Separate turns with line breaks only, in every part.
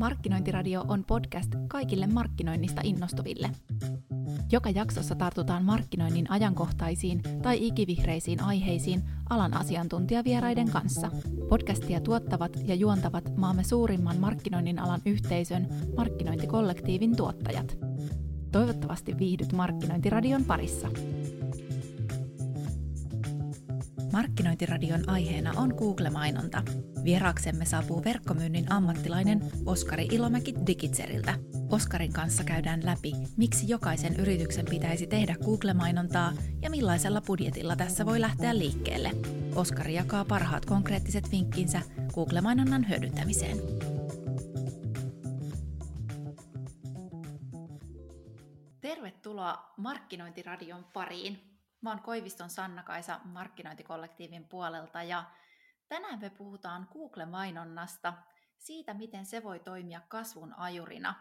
Markkinointiradio on podcast kaikille markkinoinnista innostuville. Joka jaksossa tartutaan markkinoinnin ajankohtaisiin tai ikivihreisiin aiheisiin alan asiantuntijavieraiden kanssa. Podcastia tuottavat ja juontavat maamme suurimman markkinoinnin alan yhteisön markkinointikollektiivin tuottajat. Toivottavasti viihdyt Markkinointiradion parissa. Markkinointiradion aiheena on Google-mainonta. Vieraaksemme saapuu verkkomyynnin ammattilainen Oskari Ilomäki Digitseriltä. Oskarin kanssa käydään läpi, miksi jokaisen yrityksen pitäisi tehdä Google-mainontaa ja millaisella budjetilla tässä voi lähteä liikkeelle. Oskari jakaa parhaat konkreettiset vinkkinsä Google-mainonnan hyödyntämiseen. Tervetuloa Markkinointiradion pariin. Mä oon Koiviston Sanna-Kaisa markkinointikollektiivin puolelta ja tänään me puhutaan Google-mainonnasta, siitä miten se voi toimia kasvun ajurina.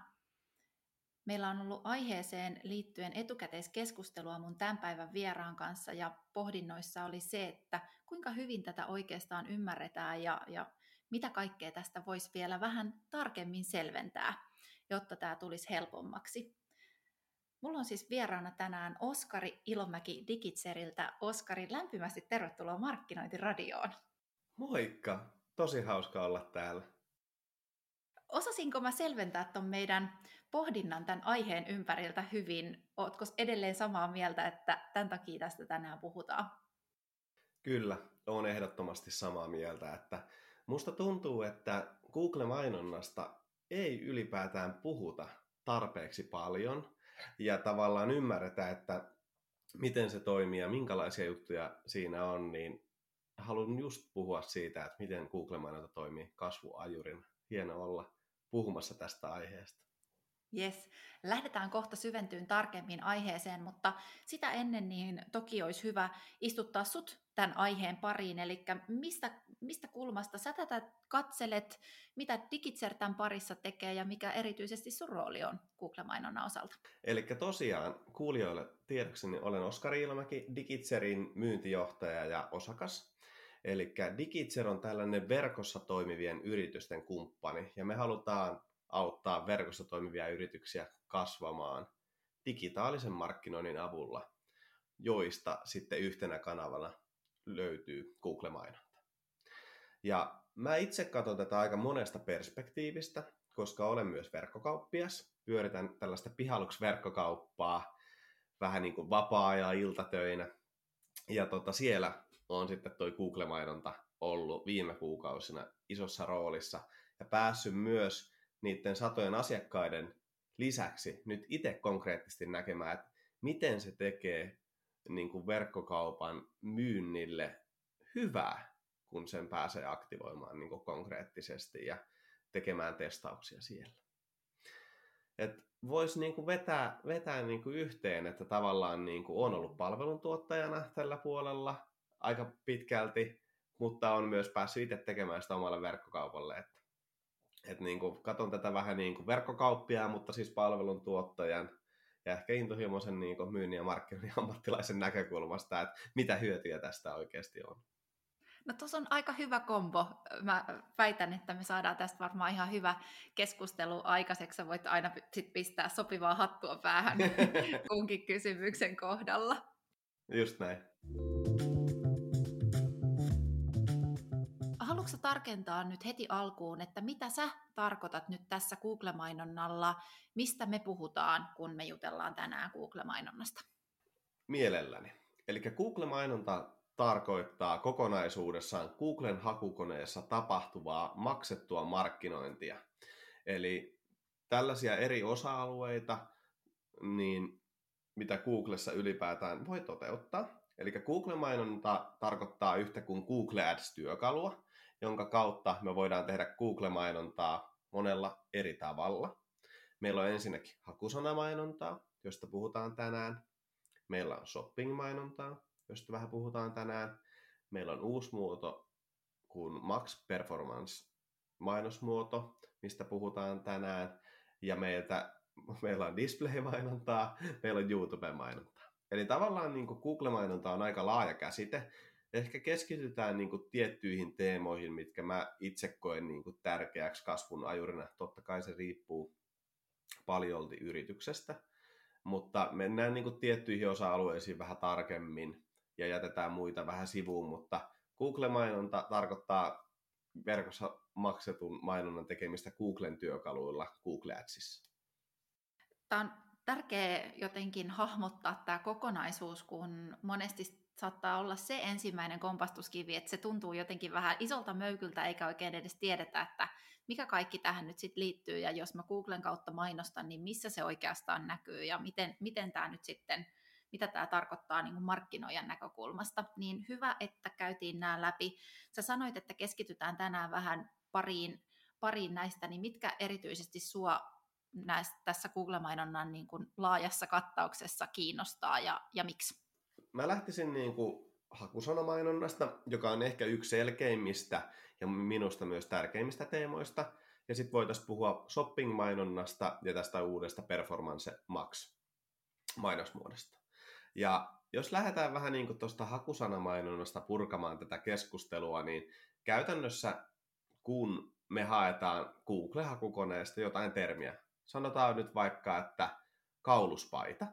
Meillä on ollut aiheeseen liittyen etukäteiskeskustelua mun tämän päivän vieraan kanssa ja pohdinnoissa oli se, että kuinka hyvin tätä oikeastaan ymmärretään ja, ja mitä kaikkea tästä voisi vielä vähän tarkemmin selventää, jotta tämä tulisi helpommaksi. Mulla on siis vieraana tänään Oskari Ilomäki Digitseriltä. Oskari, lämpimästi tervetuloa Markkinointiradioon.
Moikka! Tosi hauska olla täällä.
Osasinko mä selventää ton meidän pohdinnan tämän aiheen ympäriltä hyvin? Ootko edelleen samaa mieltä, että tämän takia tästä tänään puhutaan?
Kyllä, olen ehdottomasti samaa mieltä, että musta tuntuu, että Google-mainonnasta ei ylipäätään puhuta tarpeeksi paljon – ja tavallaan ymmärretä, että miten se toimii ja minkälaisia juttuja siinä on, niin haluan just puhua siitä, että miten Google-mainonta toimii kasvuajurin. Hieno olla puhumassa tästä aiheesta.
Yes, lähdetään kohta syventyyn tarkemmin aiheeseen, mutta sitä ennen niin toki olisi hyvä istuttaa sut tämän aiheen pariin, eli mistä, mistä kulmasta sä tätä katselet, mitä Digitser tämän parissa tekee ja mikä erityisesti sun rooli on Google-mainonnan osalta?
Eli tosiaan kuulijoille tiedokseni olen Oskari Ilmäki, Digitserin myyntijohtaja ja osakas. Eli Digitser on tällainen verkossa toimivien yritysten kumppani, ja me halutaan auttaa verkossa toimivia yrityksiä kasvamaan digitaalisen markkinoinnin avulla, joista sitten yhtenä kanavana löytyy Google-mainonta. Ja mä itse katson tätä aika monesta perspektiivistä, koska olen myös verkkokauppias. Pyöritän tällaista pihaluksverkkokauppaa vähän niin kuin vapaa-ajan iltatöinä. Ja tota, siellä on sitten toi Google-mainonta ollut viime kuukausina isossa roolissa ja päässyt myös niiden satojen asiakkaiden lisäksi nyt itse konkreettisesti näkemään, että miten se tekee niin kuin verkkokaupan myynnille hyvää, kun sen pääsee aktivoimaan niin kuin konkreettisesti ja tekemään testauksia siellä. Et voisi niin vetää, vetää niin kuin yhteen, että tavallaan niin kuin on ollut palveluntuottajana tällä puolella aika pitkälti, mutta on myös päässyt itse tekemään sitä omalle verkkokaupalle. Että et niin kuin, katon tätä vähän niin kuin verkkokauppia, mutta siis palveluntuottajan ja ehkä intohimoisen niin kuin myynnin ja markkinoinnin ammattilaisen näkökulmasta, että mitä hyötyjä tästä oikeasti on.
No tuossa on aika hyvä kombo. Mä väitän, että me saadaan tästä varmaan ihan hyvä keskustelu aikaiseksi. Sä voit aina sit pistää sopivaa hattua päähän kunkin kysymyksen kohdalla.
Just näin.
Haluatko tarkentaa nyt heti alkuun, että mitä sä tarkoitat nyt tässä Google-mainonnalla, mistä me puhutaan, kun me jutellaan tänään Google-mainonnasta?
Mielelläni. Eli Google-mainonta tarkoittaa kokonaisuudessaan Googlen hakukoneessa tapahtuvaa maksettua markkinointia. Eli tällaisia eri osa-alueita, niin mitä Googlessa ylipäätään voi toteuttaa. Eli Google-mainonta tarkoittaa yhtä kuin Google Ads-työkalua, jonka kautta me voidaan tehdä Google-mainontaa monella eri tavalla. Meillä on ensinnäkin hakusanamainontaa, josta puhutaan tänään. Meillä on shopping-mainontaa, josta vähän puhutaan tänään. Meillä on uusi muoto kuin Max Performance mainosmuoto, mistä puhutaan tänään. Ja meiltä, meillä on display-mainontaa, meillä on YouTube-mainontaa. Eli tavallaan niin Google-mainonta on aika laaja käsite, Ehkä keskitytään niin kuin tiettyihin teemoihin, mitkä mä itse koen niin kuin tärkeäksi kasvun ajurina. Totta kai se riippuu paljolti yrityksestä, mutta mennään niin kuin tiettyihin osa-alueisiin vähän tarkemmin ja jätetään muita vähän sivuun, mutta Google-mainonta tarkoittaa verkossa maksetun mainonnan tekemistä Googlen työkaluilla Google Adsissa.
Tämä on tärkeää jotenkin hahmottaa tämä kokonaisuus, kun monesti saattaa olla se ensimmäinen kompastuskivi, että se tuntuu jotenkin vähän isolta möykyltä, eikä oikein edes tiedetä, että mikä kaikki tähän nyt sitten liittyy, ja jos mä Googlen kautta mainostan, niin missä se oikeastaan näkyy, ja miten, miten tämä nyt sitten, mitä tämä tarkoittaa niin markkinoijan näkökulmasta. Niin hyvä, että käytiin nämä läpi. Sä sanoit, että keskitytään tänään vähän pariin, pariin näistä, niin mitkä erityisesti sua näistä, tässä Google-mainonnan niin kuin laajassa kattauksessa kiinnostaa ja, ja miksi?
Mä lähtisin niin kuin hakusanamainonnasta, joka on ehkä yksi selkeimmistä ja minusta myös tärkeimmistä teemoista. Ja sitten voitaisiin puhua shopping-mainonnasta ja tästä uudesta Performance Max mainosmuodosta. Ja jos lähdetään vähän niin tuosta hakusanamainonnasta purkamaan tätä keskustelua, niin käytännössä kun me haetaan Google-hakukoneesta jotain termiä, sanotaan nyt vaikka, että kauluspaita,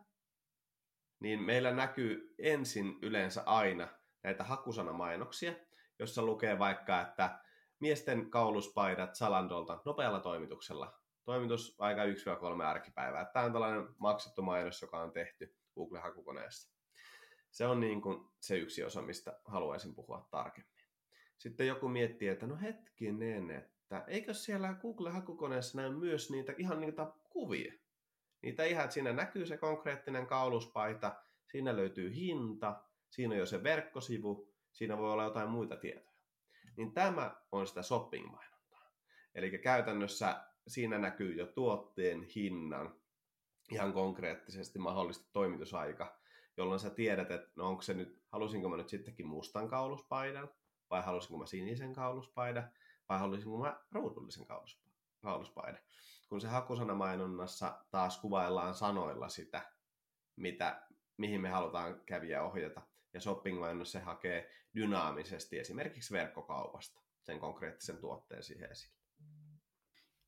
niin meillä näkyy ensin yleensä aina näitä hakusanamainoksia, jossa lukee vaikka, että miesten kauluspaidat Salandolta nopealla toimituksella. Toimitus aika 1-3 arkipäivää. Tämä on tällainen maksettu mainos, joka on tehty Google-hakukoneessa. Se on niin kuin se yksi osa, mistä haluaisin puhua tarkemmin. Sitten joku miettii, että no hetkinen, että eikö siellä Google-hakukoneessa näy myös niitä ihan niitä kuvia? Niitä ihan, että siinä näkyy se konkreettinen kauluspaita, siinä löytyy hinta, siinä on jo se verkkosivu, siinä voi olla jotain muita tietoja. Niin tämä on sitä shopping-mainontaa. Eli käytännössä siinä näkyy jo tuotteen hinnan, ihan konkreettisesti mahdollisesti toimitusaika, jolloin sä tiedät, että no onko se nyt, halusinko mä nyt sittenkin mustan kauluspaidan, vai halusinko mä sinisen kauluspaidan, vai halusinko mä ruudullisen kauluspaidan. Kun se hakusanamainonnassa taas kuvaillaan sanoilla sitä, mitä, mihin me halutaan käviä ohjata. Ja shopping se hakee dynaamisesti esimerkiksi verkkokaupasta sen konkreettisen tuotteen siihen esille.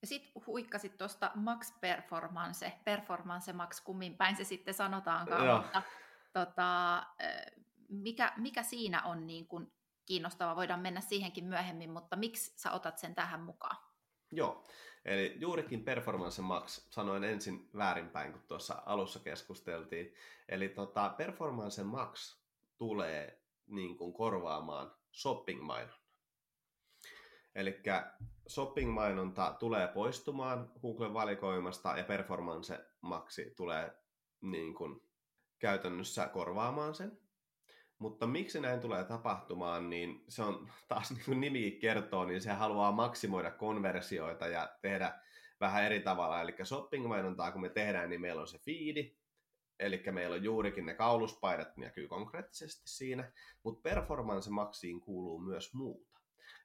Ja sitten huikkasit tuosta Max Performance, Performance Max, kummin päin se sitten sanotaankaan, Joo. mutta tota, mikä, mikä siinä on niin kuin kiinnostava, voidaan mennä siihenkin myöhemmin, mutta miksi sä otat sen tähän mukaan?
Joo, eli juurikin Performance Max sanoin ensin väärinpäin, kun tuossa alussa keskusteltiin. Eli tota, Performance Max tulee niin kuin korvaamaan shopping-mainonnan. Eli shopping-mainonta tulee poistumaan Googlen valikoimasta ja Performance Maxi tulee niin kuin käytännössä korvaamaan sen. Mutta miksi näin tulee tapahtumaan, niin se on taas niin kuin nimi kertoo, niin se haluaa maksimoida konversioita ja tehdä vähän eri tavalla. Eli shopping-mainontaa kun me tehdään, niin meillä on se fiidi, eli meillä on juurikin ne kauluspaidat, näkyy konkreettisesti siinä, mutta performance maksiin kuuluu myös muuta.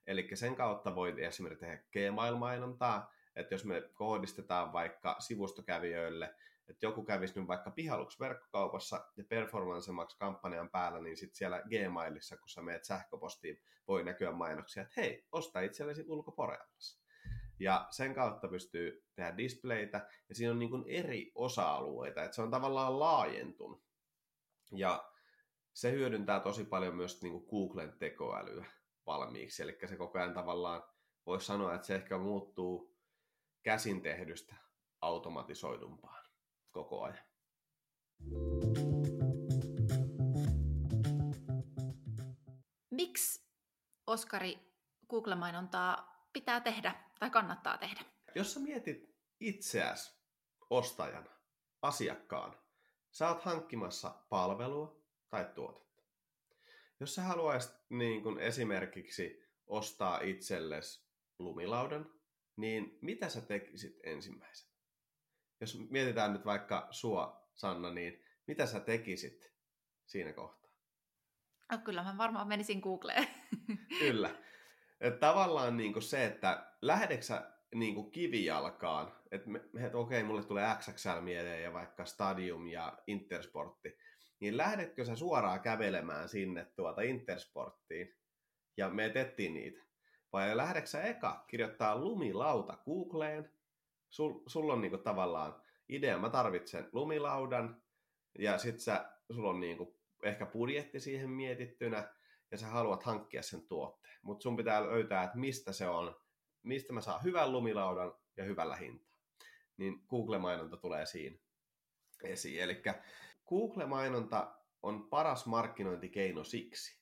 Eli sen kautta voi esimerkiksi tehdä Gmail-mainontaa, että jos me kohdistetaan vaikka sivustokävijöille että joku kävisi nyt vaikka pihaluksi verkkokaupassa ja Performance kampanjan päällä, niin sitten siellä Gmailissa, kun sä meet sähköpostiin, voi näkyä mainoksia, että hei, osta itsellesi ulkoporeallas. Ja sen kautta pystyy tehdä displaytä, ja siinä on niin kuin eri osa-alueita, että se on tavallaan laajentunut. Ja se hyödyntää tosi paljon myös niin kuin Googlen tekoälyä valmiiksi, eli se koko ajan tavallaan voisi sanoa, että se ehkä muuttuu käsin tehdystä automatisoidumpaan koko ajan.
Miksi, Oskari, Google-mainontaa pitää tehdä tai kannattaa tehdä?
Jos sä mietit itseäsi ostajana, asiakkaan, sä oot hankkimassa palvelua tai tuotetta. Jos sä haluaisit niin kun esimerkiksi ostaa itsellesi lumilaudan, niin mitä sä tekisit ensimmäisenä? Jos mietitään nyt vaikka sua, Sanna, niin mitä sä tekisit siinä kohtaa?
No, kyllä mä varmaan menisin Googleen.
kyllä. Et tavallaan niin kuin se, että lähdeksä niin kuin kivijalkaan, että, että okei, mulle tulee XXL mieleen ja vaikka Stadium ja Intersportti, niin lähdetkö sä suoraan kävelemään sinne tuota Intersporttiin ja me etettiin niitä? Vai lähdetkö sä eka kirjoittaa lumilauta Googleen? Sul, on niinku tavallaan idea, mä tarvitsen lumilaudan, ja sit sä, sulla on niinku ehkä budjetti siihen mietittynä, ja sä haluat hankkia sen tuotteen. Mutta sun pitää löytää, että mistä se on, mistä mä saan hyvän lumilaudan ja hyvällä hintaa. Niin Google-mainonta tulee siinä esiin. Eli Google-mainonta on paras markkinointikeino siksi,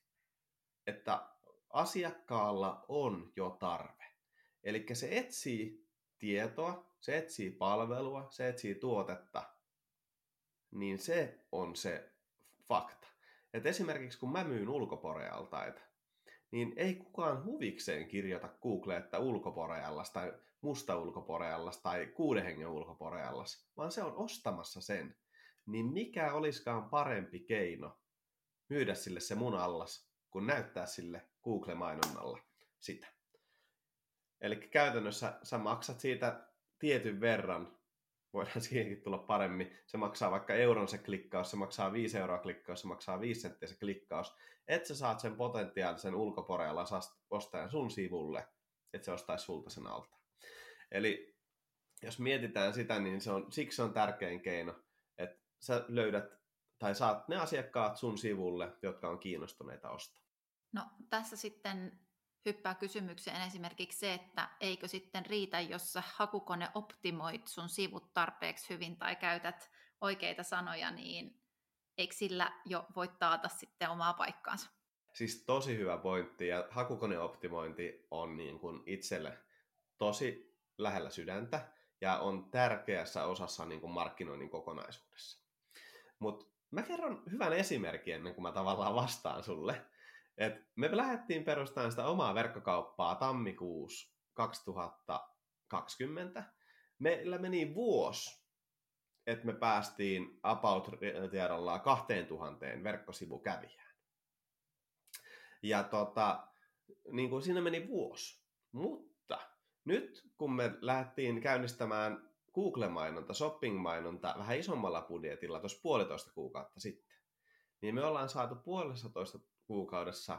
että asiakkaalla on jo tarve. Eli se etsii tietoa, se etsii palvelua, se etsii tuotetta, niin se on se fakta. Et esimerkiksi kun mä myyn ulkoporealtaita, niin ei kukaan huvikseen kirjoita Google, että ulkoporeallas tai musta ulkoporeallas tai kuuden hengen ulkoporeallas, vaan se on ostamassa sen. Niin mikä olisikaan parempi keino myydä sille se mun allas, kun näyttää sille Google-mainonnalla sitä. Eli käytännössä sä maksat siitä tietyn verran, voidaan siihenkin tulla paremmin, se maksaa vaikka euron se klikkaus, se maksaa 5 euroa klikkaus, se maksaa 5 senttiä se klikkaus, että sä saat sen potentiaalisen ulkoporealla ostajan sun sivulle, että se ostaisi sulta sen alta. Eli jos mietitään sitä, niin se on, siksi on tärkein keino, että sä löydät tai saat ne asiakkaat sun sivulle, jotka on kiinnostuneita ostaa.
No tässä sitten hyppää kysymykseen esimerkiksi se, että eikö sitten riitä, jos sä hakukone optimoit sun sivut tarpeeksi hyvin tai käytät oikeita sanoja, niin eikö sillä jo voi taata sitten omaa paikkaansa?
Siis tosi hyvä pointti ja hakukoneoptimointi on niin kuin itselle tosi lähellä sydäntä ja on tärkeässä osassa niin kuin markkinoinnin kokonaisuudessa. Mutta mä kerron hyvän esimerkin ennen kuin mä tavallaan vastaan sulle. Et me lähdettiin perustamaan sitä omaa verkkokauppaa tammikuussa 2020. Meillä meni vuosi, että me päästiin About-tiedolla 2000 verkkosivukävijään. Ja tota, niin kuin siinä meni vuosi. Mutta nyt kun me lähdettiin käynnistämään Google-mainonta, shopping-mainonta vähän isommalla budjetilla tuossa puolitoista kuukautta sitten, niin me ollaan saatu puolestatoista kuukaudessa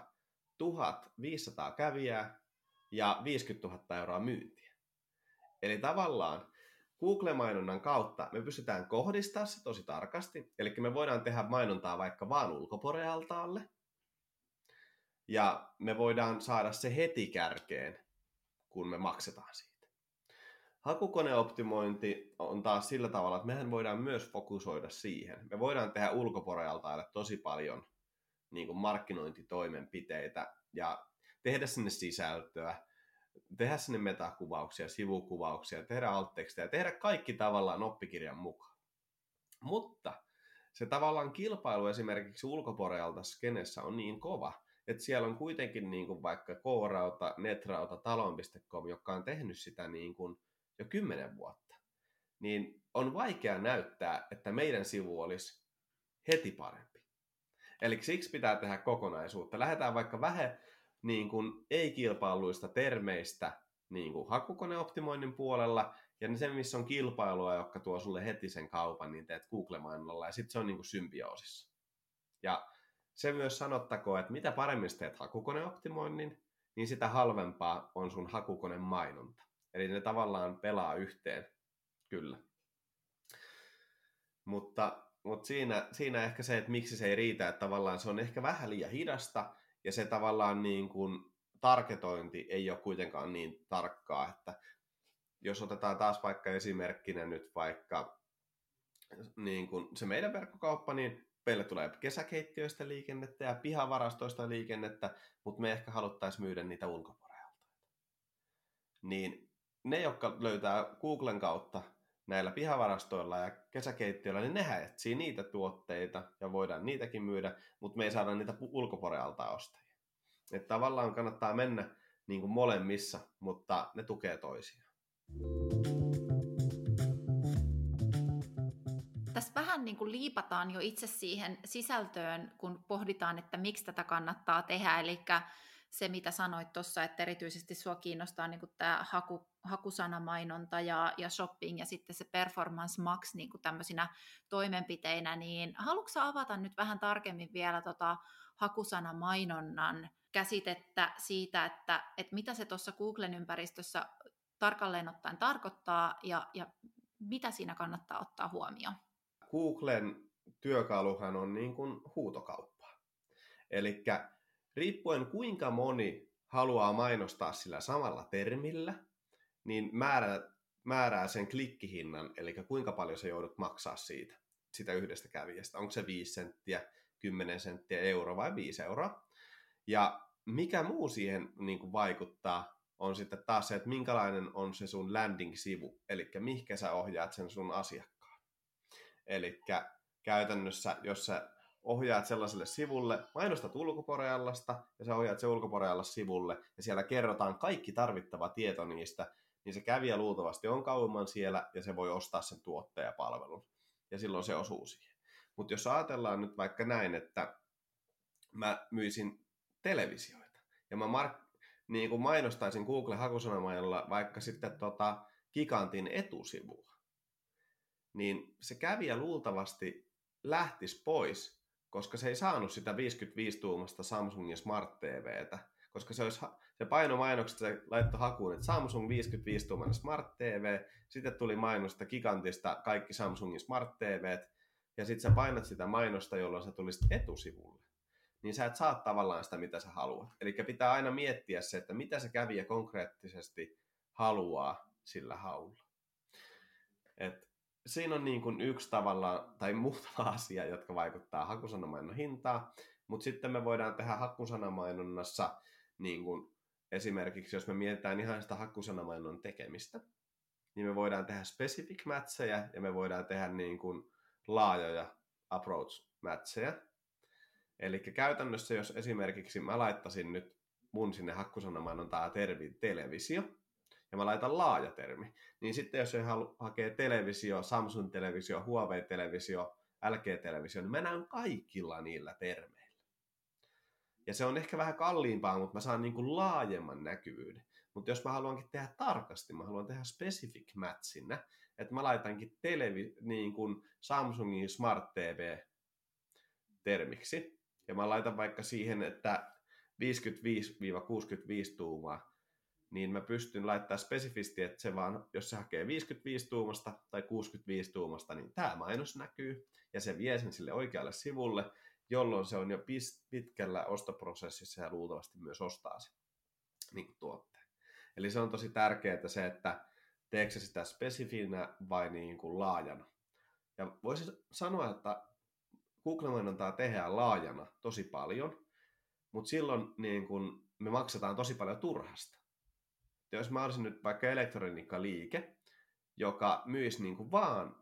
1500 kävijää ja 50 000 euroa myyntiä. Eli tavallaan Google-mainonnan kautta me pystytään kohdistamaan se tosi tarkasti. Eli me voidaan tehdä mainontaa vaikka vaan ulkoporealtaalle. Ja me voidaan saada se heti kärkeen, kun me maksetaan siitä. Hakukoneoptimointi on taas sillä tavalla, että mehän voidaan myös fokusoida siihen. Me voidaan tehdä ulkoporealtaille tosi paljon niin kuin markkinointitoimenpiteitä ja tehdä sinne sisältöä, tehdä sinne metakuvauksia, sivukuvauksia, tehdä alttekstejä, tehdä kaikki tavallaan oppikirjan mukaan. Mutta se tavallaan kilpailu esimerkiksi ulkoporealta skenessä on niin kova, että siellä on kuitenkin niin kuin vaikka K-rauta, Netrauta, Talon.com, joka on tehnyt sitä niin kuin jo kymmenen vuotta, niin on vaikea näyttää, että meidän sivu olisi heti parempi. Eli siksi pitää tehdä kokonaisuutta. Lähdetään vaikka vähän niin kuin ei-kilpailuista termeistä niin kuin hakukoneoptimoinnin puolella, ja se, missä on kilpailua, joka tuo sulle heti sen kaupan, niin teet Google-mainonnalla, ja sitten se on niin kuin symbioosissa. Ja se myös sanottakoon, että mitä paremmin teet hakukoneoptimoinnin, niin sitä halvempaa on sun hakukoneen mainonta. Eli ne tavallaan pelaa yhteen, kyllä. Mutta mutta siinä, siinä ehkä se, että miksi se ei riitä, että tavallaan se on ehkä vähän liian hidasta, ja se tavallaan niin kuin tarketointi ei ole kuitenkaan niin tarkkaa, että jos otetaan taas vaikka esimerkkinä nyt vaikka niin kuin se meidän verkkokauppa, niin meille tulee kesäkeittiöistä liikennettä ja pihavarastoista liikennettä, mutta me ehkä haluttaisiin myydä niitä ulkopuolelta. Niin ne, jotka löytää Googlen kautta näillä pihavarastoilla ja kesäkeittiöillä, niin nehän etsii niitä tuotteita ja voidaan niitäkin myydä, mutta me ei saada niitä ulkoporealta ostajia. Että tavallaan kannattaa mennä niin kuin molemmissa, mutta ne tukee toisiaan.
Tässä vähän niin kuin liipataan jo itse siihen sisältöön, kun pohditaan, että miksi tätä kannattaa tehdä. Eli se, mitä sanoit tuossa, että erityisesti sua kiinnostaa niin tämä haku, hakusanamainonta ja, ja shopping ja sitten se performance max niin tämmöisinä toimenpiteinä, niin haluatko avata nyt vähän tarkemmin vielä tota hakusanamainonnan käsitettä siitä, että, että mitä se tuossa Googlen ympäristössä tarkalleen ottaen tarkoittaa ja, ja mitä siinä kannattaa ottaa huomioon?
Googlen työkaluhan on niin kuin huutokauppa. Eli riippuen kuinka moni haluaa mainostaa sillä samalla termillä, niin määrää, määrää sen klikkihinnan, eli kuinka paljon se joudut maksaa siitä, sitä yhdestä kävijästä. Onko se 5 senttiä, 10 senttiä, euro vai 5 euroa. Ja mikä muu siihen niin kuin vaikuttaa, on sitten taas se, että minkälainen on se sun landing-sivu, eli mihinkä sä ohjaat sen sun asiakkaan. Eli käytännössä, jos sä ohjaat sellaiselle sivulle, mainostat ulkoporeallasta ja sä ohjaat se ulkoporealla sivulle ja siellä kerrotaan kaikki tarvittava tieto niistä, niin se kävijä luultavasti on kauemman siellä ja se voi ostaa sen tuottajapalvelun ja silloin se osuu siihen. Mutta jos ajatellaan nyt vaikka näin, että mä myisin televisioita ja mä mark- niin kuin mainostaisin Google-hakusanamajalla vaikka sitten tota Gigantin etusivua, niin se kävijä luultavasti lähtisi pois, koska se ei saanut sitä 55-tuumasta Samsungin Smart TVtä, koska se, olisi, se paino mainokset, se laittoi hakuun, että Samsung 55-tuumainen Smart TV, sitten tuli mainosta Gigantista kaikki Samsungin Smart TVt, ja sitten sä painat sitä mainosta, jolloin sä tulisit etusivulle niin sä et saa tavallaan sitä, mitä sä haluat. Eli pitää aina miettiä se, että mitä se kävijä konkreettisesti haluaa sillä haulla. Et siinä on niin kuin yksi tavalla, tai muutama asia, jotka vaikuttaa hakusanamainon hintaan, mutta sitten me voidaan tehdä hakusanamainonnassa niin kuin esimerkiksi, jos me mietitään ihan sitä hakusanamainon tekemistä, niin me voidaan tehdä specific matcheja ja me voidaan tehdä niin kuin laajoja approach matcheja. Eli käytännössä, jos esimerkiksi mä laittaisin nyt mun sinne hakkusanamainontaa tervi televisio, ja mä laitan laaja termi, niin sitten jos se hakee televisio, Samsung-televisio, Huawei-televisio, LG-televisio, niin mä näen kaikilla niillä termeillä. Ja se on ehkä vähän kalliimpaa, mutta mä saan niin kuin laajemman näkyvyyden. Mutta jos mä haluankin tehdä tarkasti, mä haluan tehdä specific matchinä, että mä laitankin televi- niin kuin Samsungin Smart TV termiksi, ja mä laitan vaikka siihen, että 55-65 tuumaa, niin mä pystyn laittaa spesifisti, että se vaan, jos se hakee 55 tuumasta tai 65 tuumasta, niin tämä mainos näkyy, ja se vie sen sille oikealle sivulle, jolloin se on jo pitkällä ostoprosessissa ja luultavasti myös ostaa sen niin tuotteen. Eli se on tosi tärkeää se, että teekö sitä spesifinä vai niin kuin laajana. Ja voisi sanoa, että Google-mainontaa tehdään laajana tosi paljon, mutta silloin niin kun me maksetaan tosi paljon turhasta. Ja jos mä olisin nyt vaikka elektroniikkaliike, joka myisi niin kuin vaan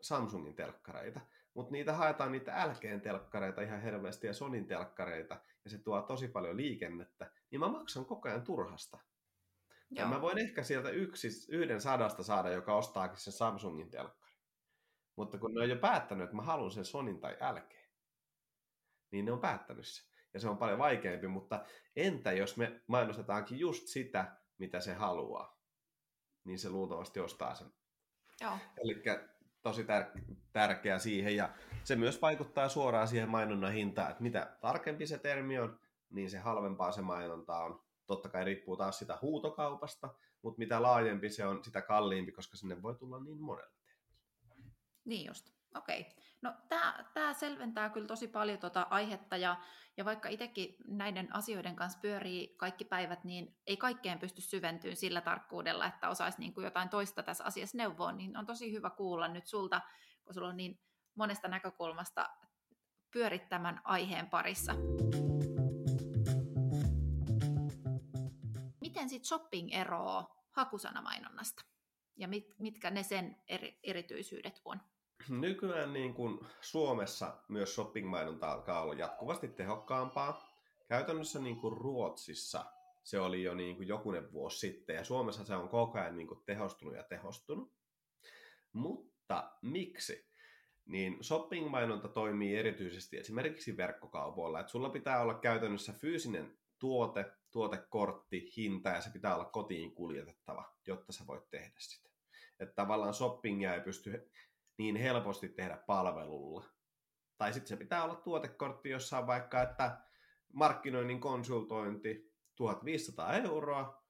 Samsungin telkkareita, mutta niitä haetaan niitä LGn telkkareita ihan hirveästi ja Sonin telkkareita, ja se tuo tosi paljon liikennettä, niin mä maksan koko ajan turhasta. Joo. Ja mä voin ehkä sieltä yksi, yhden sadasta saada, joka ostaakin sen Samsungin telkkarin. Mutta kun ne on jo päättänyt, että mä haluan sen Sonin tai LG, niin ne on päättänyt sen. Ja se on paljon vaikeampi, mutta entä jos me mainostetaankin just sitä, mitä se haluaa, niin se luultavasti ostaa sen.
Joo.
Eli tosi tär- tärkeä siihen, ja se myös vaikuttaa suoraan siihen mainonnan hintaan, että mitä tarkempi se termi on, niin se halvempaa se mainonta on. Totta kai riippuu taas sitä huutokaupasta, mutta mitä laajempi se on, sitä kalliimpi, koska sinne voi tulla niin monella.
Niin just, okei. No tämä selventää kyllä tosi paljon tuota aihetta ja, ja vaikka itsekin näiden asioiden kanssa pyörii kaikki päivät, niin ei kaikkeen pysty syventyyn sillä tarkkuudella, että osaisi niin kuin jotain toista tässä asiassa neuvoa, niin on tosi hyvä kuulla nyt sulta, kun sulla on niin monesta näkökulmasta pyörit tämän aiheen parissa. Miten sitten shopping eroo hakusanamainonnasta? Ja mit, mitkä ne sen eri, erityisyydet on?
Nykyään niin kuin Suomessa myös shopping-mainonta alkaa olla jatkuvasti tehokkaampaa. Käytännössä niin kuin Ruotsissa se oli jo niin kuin jokunen vuosi sitten, ja Suomessa se on koko ajan niin kuin tehostunut ja tehostunut. Mutta miksi? Niin shopping-mainonta toimii erityisesti esimerkiksi verkkokaupoilla, että sulla pitää olla käytännössä fyysinen tuote tuotekortti, hinta ja se pitää olla kotiin kuljetettava, jotta sä voit tehdä sitä. Että tavallaan shoppingia ei pysty niin helposti tehdä palvelulla. Tai sitten se pitää olla tuotekortti, jossa on vaikka, että markkinoinnin konsultointi 1500 euroa,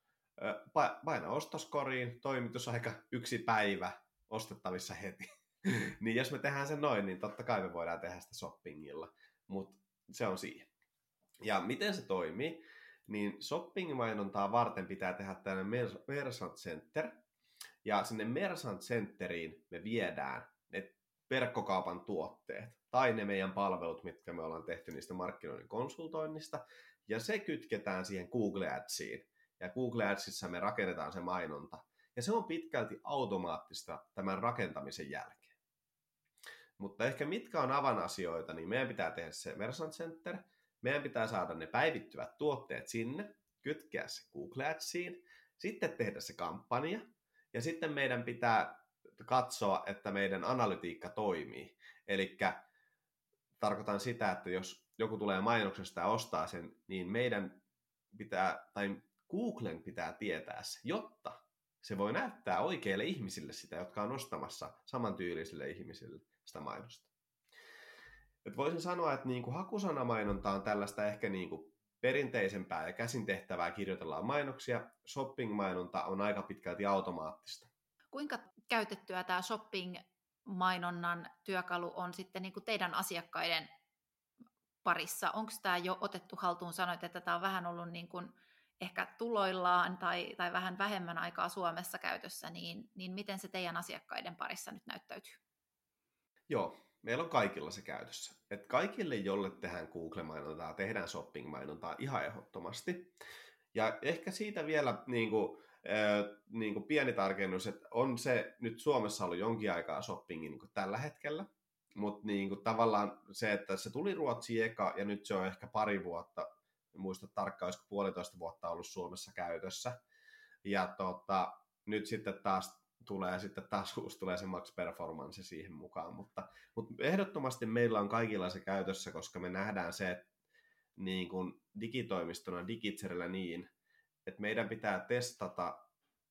paina ostoskoriin, toimitusaika yksi päivä, ostettavissa heti. niin jos me tehdään se noin, niin totta kai me voidaan tehdä sitä shoppingilla, mutta se on siihen. Ja miten se toimii? Niin shopping-mainontaa varten pitää tehdä tällainen Mersant Center, ja sinne Mersant Centeriin me viedään verkkokaupan tuotteet tai ne meidän palvelut, mitkä me ollaan tehty niistä markkinoinnin konsultoinnista, ja se kytketään siihen Google Adsiin. Ja Google Adsissa me rakennetaan se mainonta. Ja se on pitkälti automaattista tämän rakentamisen jälkeen. Mutta ehkä mitkä on avanasioita, niin meidän pitää tehdä se Mersant Center, meidän pitää saada ne päivittyvät tuotteet sinne, kytkeä se Google Adsiin, sitten tehdä se kampanja, ja sitten meidän pitää katsoa, että meidän analytiikka toimii. Eli tarkoitan sitä, että jos joku tulee mainoksesta ja ostaa sen, niin meidän pitää, tai Googlen pitää tietää se, jotta se voi näyttää oikeille ihmisille sitä, jotka on ostamassa samantyylisille ihmisille sitä mainosta. Et voisin sanoa, että niin kuin hakusanamainonta on tällaista ehkä niin kuin perinteisempää ja käsin tehtävää kirjoitellaan mainoksia. Shopping-mainonta on aika pitkälti automaattista.
Kuinka käytettyä tämä shopping-mainonnan työkalu on sitten niin kuin teidän asiakkaiden parissa? Onko tämä jo otettu haltuun? Sanoit, että tämä on vähän ollut niin kuin ehkä tuloillaan tai, tai vähän vähemmän aikaa Suomessa käytössä, niin, niin miten se teidän asiakkaiden parissa nyt näyttäytyy?
Joo, meillä on kaikilla se käytössä. Et kaikille, jolle tehdään Google-mainontaa, tehdään shopping-mainontaa ihan ehdottomasti. Ja ehkä siitä vielä niin kuin, niin kuin pieni tarkennus, että on se nyt Suomessa ollut jonkin aikaa shoppingi niin kuin tällä hetkellä, mutta niin kuin tavallaan se, että se tuli Ruotsi eka ja nyt se on ehkä pari vuotta, muista tarkkaan, olisiko puolitoista vuotta ollut Suomessa käytössä. Ja tota, nyt sitten taas tulee sitten taas uusi tulee se max performance siihen mukaan, mutta, mutta ehdottomasti meillä on kaikilla se käytössä, koska me nähdään se, että niin kuin digitoimistona Digitserillä niin, että meidän pitää testata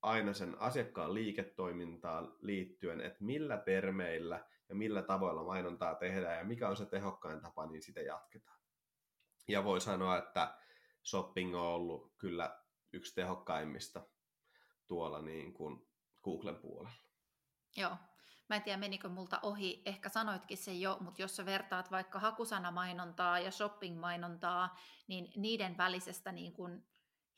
aina sen asiakkaan liiketoimintaan liittyen, että millä termeillä ja millä tavoilla mainontaa tehdään ja mikä on se tehokkain tapa, niin sitä jatketaan. Ja voi sanoa, että shopping on ollut kyllä yksi tehokkaimmista tuolla niin kuin Googlen puolella.
Joo. Mä en tiedä, menikö multa ohi, ehkä sanoitkin sen jo, mutta jos sä vertaat vaikka hakusanamainontaa ja shopping-mainontaa, niin niiden välisestä niin kun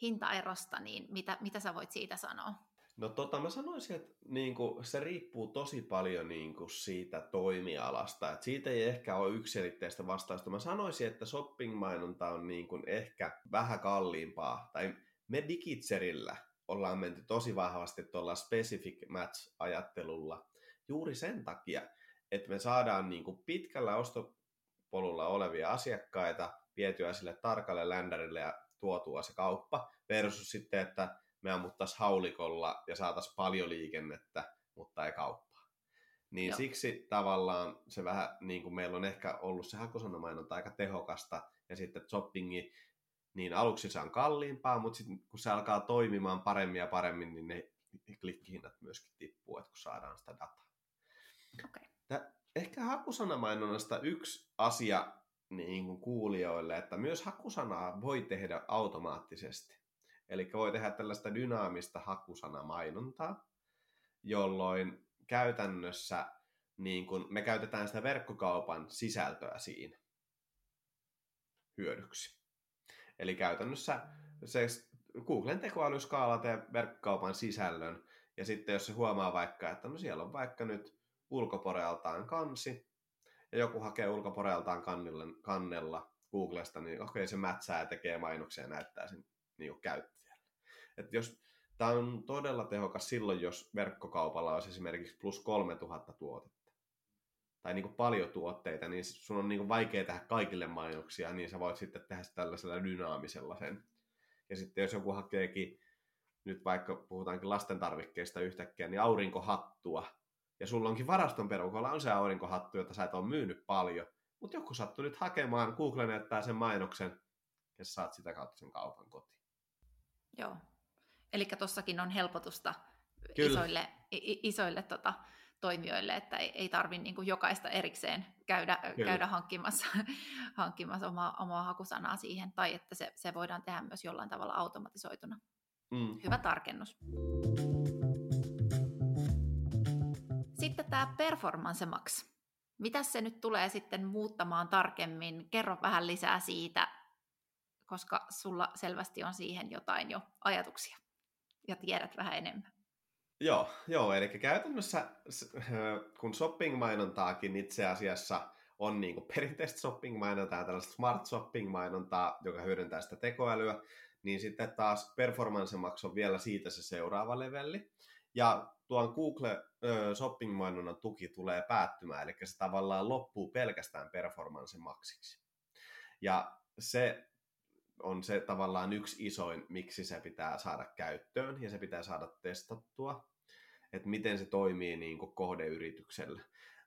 hintaerosta, niin mitä, mitä sä voit siitä sanoa?
No tota, mä sanoisin, että niin kuin, se riippuu tosi paljon niin kuin, siitä toimialasta. Et siitä ei ehkä ole yksilitteistä vastausta. Mä sanoisin, että shopping-mainonta on niin kuin, ehkä vähän kalliimpaa. Tai me Digitserillä ollaan menty tosi vahvasti tuolla specific match-ajattelulla juuri sen takia, että me saadaan niin kuin, pitkällä ostopolulla olevia asiakkaita vietyä sille tarkalle ländärille ja tuotua se kauppa, versus sitten, että me ammuttaisiin haulikolla ja saataisiin paljon liikennettä, mutta ei kauppaa. Niin Joo. siksi tavallaan se vähän, niin kuin meillä on ehkä ollut se hakusanamainonta aika tehokasta, ja sitten shoppingi, niin aluksi se on kalliimpaa, mutta sitten kun se alkaa toimimaan paremmin ja paremmin, niin ne klikkihinnat myöskin tippuu, että kun saadaan sitä dataa.
Okay.
Tää, ehkä hakusanamainonnasta yksi asia niin kuin kuulijoille, että myös hakusanaa voi tehdä automaattisesti. Eli voi tehdä tällaista dynaamista hakusanamainontaa, jolloin käytännössä niin kun me käytetään sitä verkkokaupan sisältöä siinä hyödyksi. Eli käytännössä se Googlen tekoäly skaalaa verkkokaupan sisällön, ja sitten jos se huomaa vaikka, että no siellä on vaikka nyt ulkoporealtaan kansi, ja joku hakee ulkoporealtaan kannella, kannella Googlesta, niin okei, okay, se mätsää ja tekee mainoksia ja näyttää sen niin käyttäjälle. Et jos, tämä on todella tehokas silloin, jos verkkokaupalla olisi esimerkiksi plus 3000 tuotetta tai niin kuin paljon tuotteita, niin sun on niin kuin vaikea tehdä kaikille mainoksia, niin sä voit sitten tehdä tällaisella dynaamisella sen. Ja sitten jos joku hakeekin, nyt vaikka puhutaankin lasten tarvikkeista yhtäkkiä, niin aurinkohattua, ja sulla onkin varaston perukolla on se aurinkohattu, jota sä et ole myynyt paljon, mutta joku sattuu nyt hakemaan, Google näyttää sen mainoksen, ja saat sitä kautta sen kaupan kotiin.
Joo. Eli tuossakin on helpotusta Kyllä. isoille, isoille tota, toimijoille, että ei, ei tarvitse niin jokaista erikseen käydä, käydä hankkimassa, hankkimassa omaa, omaa hakusanaa siihen, tai että se, se voidaan tehdä myös jollain tavalla automatisoituna. Mm. Hyvä tarkennus. Sitten tämä performance max. Mitä se nyt tulee sitten muuttamaan tarkemmin? Kerro vähän lisää siitä, koska sulla selvästi on siihen jotain jo ajatuksia ja tiedät vähän enemmän.
Joo, joo, eli käytännössä kun shopping-mainontaakin itse asiassa on niin kuin perinteistä shopping-mainontaa, tällaista smart shopping-mainontaa, joka hyödyntää sitä tekoälyä, niin sitten taas performance on vielä siitä se seuraava levelli. Ja tuon Google Shopping-mainonnan tuki tulee päättymään, eli se tavallaan loppuu pelkästään performance maksiksi. Ja se on se tavallaan yksi isoin, miksi se pitää saada käyttöön ja se pitää saada testattua, että miten se toimii niin kuin kohdeyritykselle.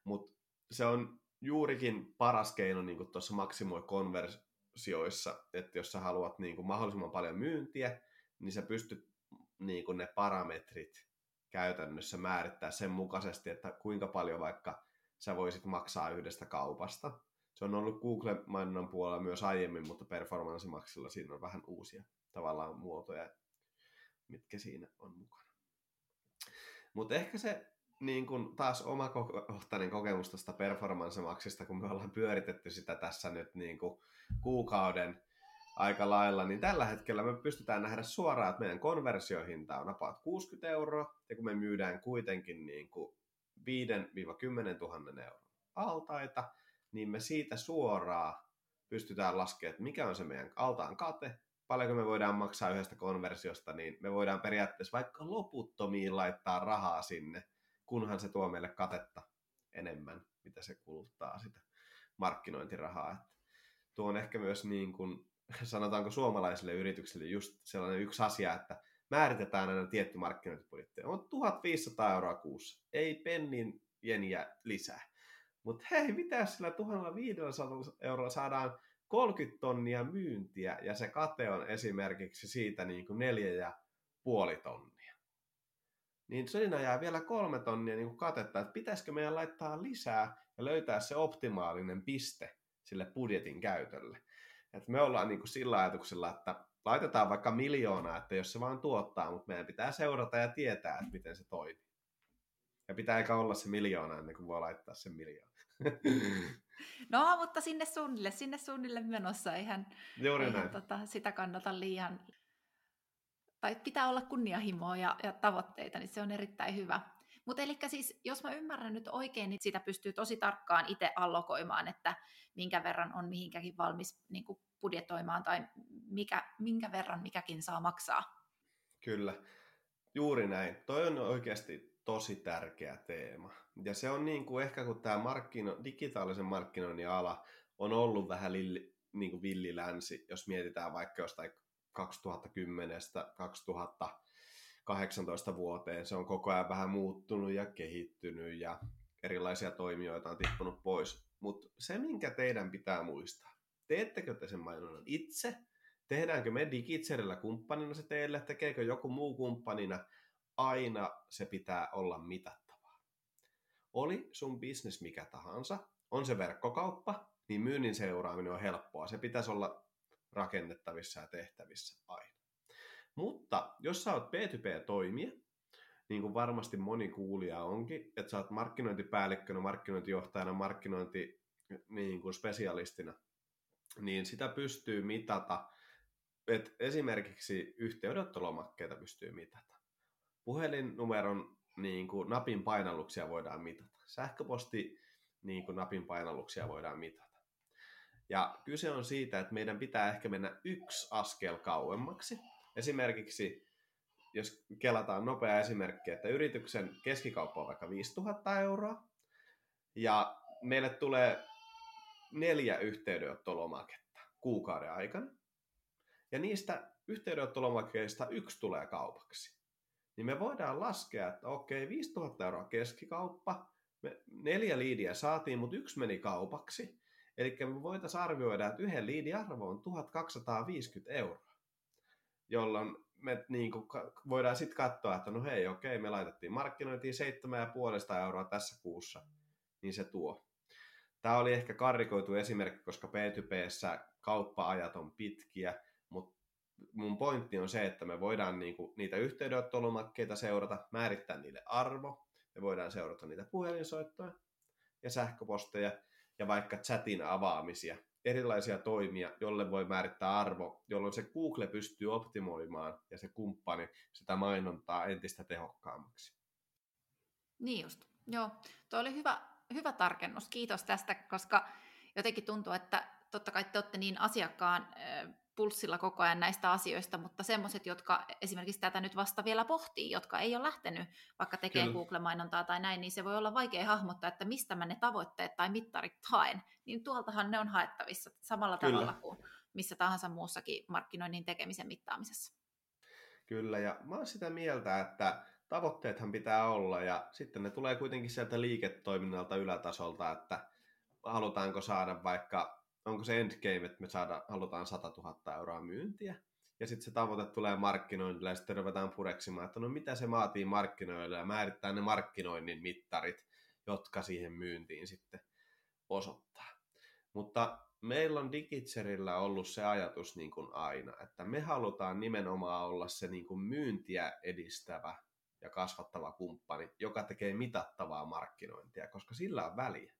Mutta se on juurikin paras keino niin tuossa maksimoi konversioissa, että jos sä haluat niin kuin mahdollisimman paljon myyntiä, niin sä pystyt niin kuin ne parametrit käytännössä määrittää sen mukaisesti, että kuinka paljon vaikka sä voisit maksaa yhdestä kaupasta. Se on ollut Google-mainonnan puolella myös aiemmin, mutta Performance Maxilla siinä on vähän uusia tavallaan muotoja, mitkä siinä on mukana. Mutta ehkä se niin kun taas omakohtainen kokemus tuosta Performance Maxista, kun me ollaan pyöritetty sitä tässä nyt niin kuukauden aika lailla, niin tällä hetkellä me pystytään nähdä suoraan, että meidän konversiohinta on about 60 euroa, ja kun me myydään kuitenkin niin kuin 5-10 000 euron altaita, niin me siitä suoraan pystytään laskemaan, että mikä on se meidän altaan kate, paljonko me voidaan maksaa yhdestä konversiosta, niin me voidaan periaatteessa vaikka loputtomiin laittaa rahaa sinne, kunhan se tuo meille katetta enemmän, mitä se kuluttaa sitä markkinointirahaa. Että tuo on ehkä myös niin kuin sanotaanko suomalaisille yrityksille just sellainen yksi asia, että määritetään aina tietty markkinointibudjetti. On 1500 euroa kuussa, ei pennin jeniä lisää. Mutta hei, mitä sillä 1500 euroa saadaan 30 tonnia myyntiä ja se kate on esimerkiksi siitä niin kuin neljä ja puoli tonnia. Niin siinä jää vielä kolme tonnia niin kuin katetta, että pitäisikö meidän laittaa lisää ja löytää se optimaalinen piste sille budjetin käytölle. Et me ollaan niin kuin sillä ajatuksella, että laitetaan vaikka miljoonaa, että jos se vaan tuottaa, mutta meidän pitää seurata ja tietää, että miten se toimii. Ja pitää eikä olla se miljoona ennen kuin voi laittaa sen miljoona.
No, mutta sinne suunnille, sinne suunnille menossa. Eihän, Juuri eihän näin. Tota, sitä kannata liian... Tai pitää olla kunnianhimoa ja, ja tavoitteita, niin se on erittäin hyvä. Mutta eli siis, jos mä ymmärrän nyt oikein, niin sitä pystyy tosi tarkkaan itse allokoimaan, että minkä verran on mihinkäkin valmis niin kuin budjetoimaan tai mikä, minkä verran mikäkin saa maksaa.
Kyllä, juuri näin. Toi on oikeasti tosi tärkeä teema. Ja se on niin kuin ehkä kun tämä markkino, digitaalisen markkinoinnin ala on ollut vähän lilli, niin kuin villilänsi, jos mietitään vaikka jostain 2010 2000 18 vuoteen. Se on koko ajan vähän muuttunut ja kehittynyt ja erilaisia toimijoita on tippunut pois. Mutta se, minkä teidän pitää muistaa, teettekö te sen mainonnan itse? Tehdäänkö me Digitserillä kumppanina se teille? Tekeekö joku muu kumppanina? Aina se pitää olla mitattavaa. Oli sun business mikä tahansa, on se verkkokauppa, niin myynnin seuraaminen on helppoa. Se pitäisi olla rakennettavissa ja tehtävissä aina. Mutta jos sä oot B2B-toimija, niin kuin varmasti moni kuulija onkin, että sä oot markkinointipäällikkönä, markkinointijohtajana, markkinointi niin kuin spesialistina, niin sitä pystyy mitata, että esimerkiksi yhteydenottolomakkeita pystyy mitata. Puhelinnumeron niin kuin napin painalluksia voidaan mitata. Sähköposti niin kuin napin painalluksia voidaan mitata. Ja kyse on siitä, että meidän pitää ehkä mennä yksi askel kauemmaksi, Esimerkiksi, jos kelataan nopea esimerkki, että yrityksen keskikauppa on vaikka 5000 euroa, ja meille tulee neljä yhteydenottolomaketta kuukauden aikana, ja niistä yhteydenottolomakeista yksi tulee kaupaksi. Niin me voidaan laskea, että okei, 5000 euroa keskikauppa, me neljä liidiä saatiin, mutta yksi meni kaupaksi. Eli me voitaisiin arvioida, että yhden liidin arvo on 1250 euroa jolloin me niin kuin, voidaan sitten katsoa, että no hei, okei, me laitettiin markkinointiin 7,5 euroa tässä kuussa, niin se tuo. Tämä oli ehkä karrikoitu esimerkki, koska P2Pssä kauppa-ajat on pitkiä, mun pointti on se, että me voidaan niinku niitä yhteydenottolomakkeita seurata, määrittää niille arvo, me voidaan seurata niitä puhelinsoittoja ja sähköposteja ja vaikka chatin avaamisia, erilaisia toimia, jolle voi määrittää arvo, jolloin se Google pystyy optimoimaan ja se kumppani sitä mainontaa entistä tehokkaammaksi.
Niin just. Joo, tuo oli hyvä, hyvä tarkennus. Kiitos tästä, koska jotenkin tuntuu, että totta kai te olette niin asiakkaan pulssilla koko ajan näistä asioista, mutta semmoiset, jotka esimerkiksi tätä nyt vasta vielä pohtii, jotka ei ole lähtenyt vaikka tekemään Google-mainontaa tai näin, niin se voi olla vaikea hahmottaa, että mistä mä ne tavoitteet tai mittarit haen, niin tuoltahan ne on haettavissa samalla Kyllä. tavalla kuin missä tahansa muussakin markkinoinnin tekemisen mittaamisessa.
Kyllä, ja mä oon sitä mieltä, että tavoitteethan pitää olla, ja sitten ne tulee kuitenkin sieltä liiketoiminnalta ylätasolta, että halutaanko saada vaikka onko se endgame, että me saada, halutaan 100 000 euroa myyntiä, ja sitten se tavoite tulee markkinoinnille, ja sitten ruvetaan pureksimaan, että no mitä se vaatii markkinoille, ja määrittää ne markkinoinnin mittarit, jotka siihen myyntiin sitten osoittaa. Mutta meillä on Digitserillä ollut se ajatus niin kuin aina, että me halutaan nimenomaan olla se niin kuin myyntiä edistävä ja kasvattava kumppani, joka tekee mitattavaa markkinointia, koska sillä on väliä.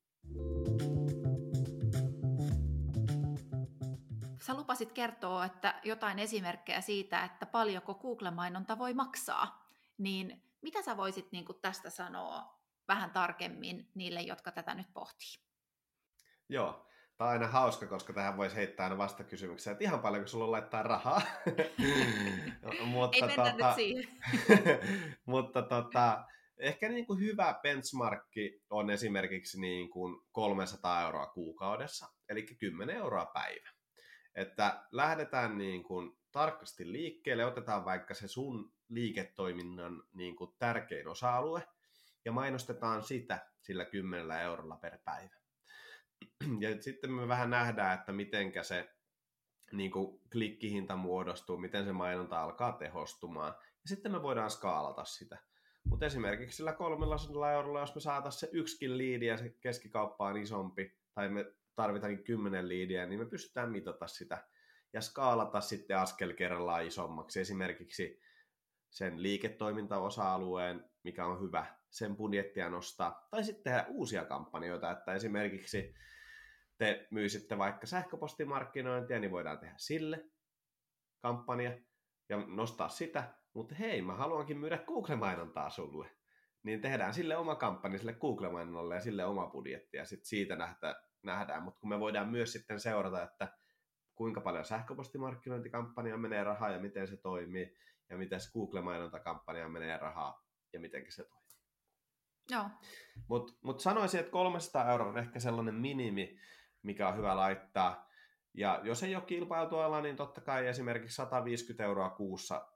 Sä lupasit kertoa, että jotain esimerkkejä siitä, että paljonko Google-mainonta voi maksaa. Niin mitä sä voisit niin kuin tästä sanoa vähän tarkemmin niille, jotka tätä nyt pohtii?
Joo, Tämä on aina hauska, koska tähän voisi heittää aina vastakysymyksiä, että ihan paljon, kun sulla laittaa rahaa.
mutta, Ei mennä tota, nyt siihen.
mutta tota, ehkä niin kuin hyvä benchmarkki on esimerkiksi niin kuin 300 euroa kuukaudessa, eli 10 euroa päivä. Että lähdetään niin kuin tarkasti liikkeelle, otetaan vaikka se sun liiketoiminnan niin kuin tärkein osa-alue ja mainostetaan sitä sillä 10 eurolla per päivä. Ja sitten me vähän nähdään, että mitenkä se niin kuin klikkihinta muodostuu, miten se mainonta alkaa tehostumaan. Ja sitten me voidaan skaalata sitä. Mutta esimerkiksi sillä 300 eurolla, jos me saataisiin se yksikin liidi ja se keskikauppa on isompi, tai me tarvitaankin kymmenen liidiä, niin me pystytään mitata sitä ja skaalata sitten askel kerrallaan isommaksi. Esimerkiksi sen liiketoimintaosa-alueen, mikä on hyvä, sen budjettia nostaa, tai sitten tehdä uusia kampanjoita, että esimerkiksi te myisitte vaikka sähköpostimarkkinointia, niin voidaan tehdä sille kampanja ja nostaa sitä, mutta hei, mä haluankin myydä Google-mainontaa sulle. Niin tehdään sille oma kampanja sille Google-mainonnalle ja sille oma budjetti, ja sitten siitä nähdä, nähdään, mutta kun me voidaan myös sitten seurata, että kuinka paljon sähköpostimarkkinointikampanja menee rahaa ja miten se toimii, ja miten Google-mainontakampanja menee rahaa ja miten se toimii.
Joo.
Mutta mut sanoisin, että 300 euroa on ehkä sellainen minimi, mikä on hyvä laittaa. Ja jos ei ole kilpailtualla, niin totta kai esimerkiksi 150 euroa kuussa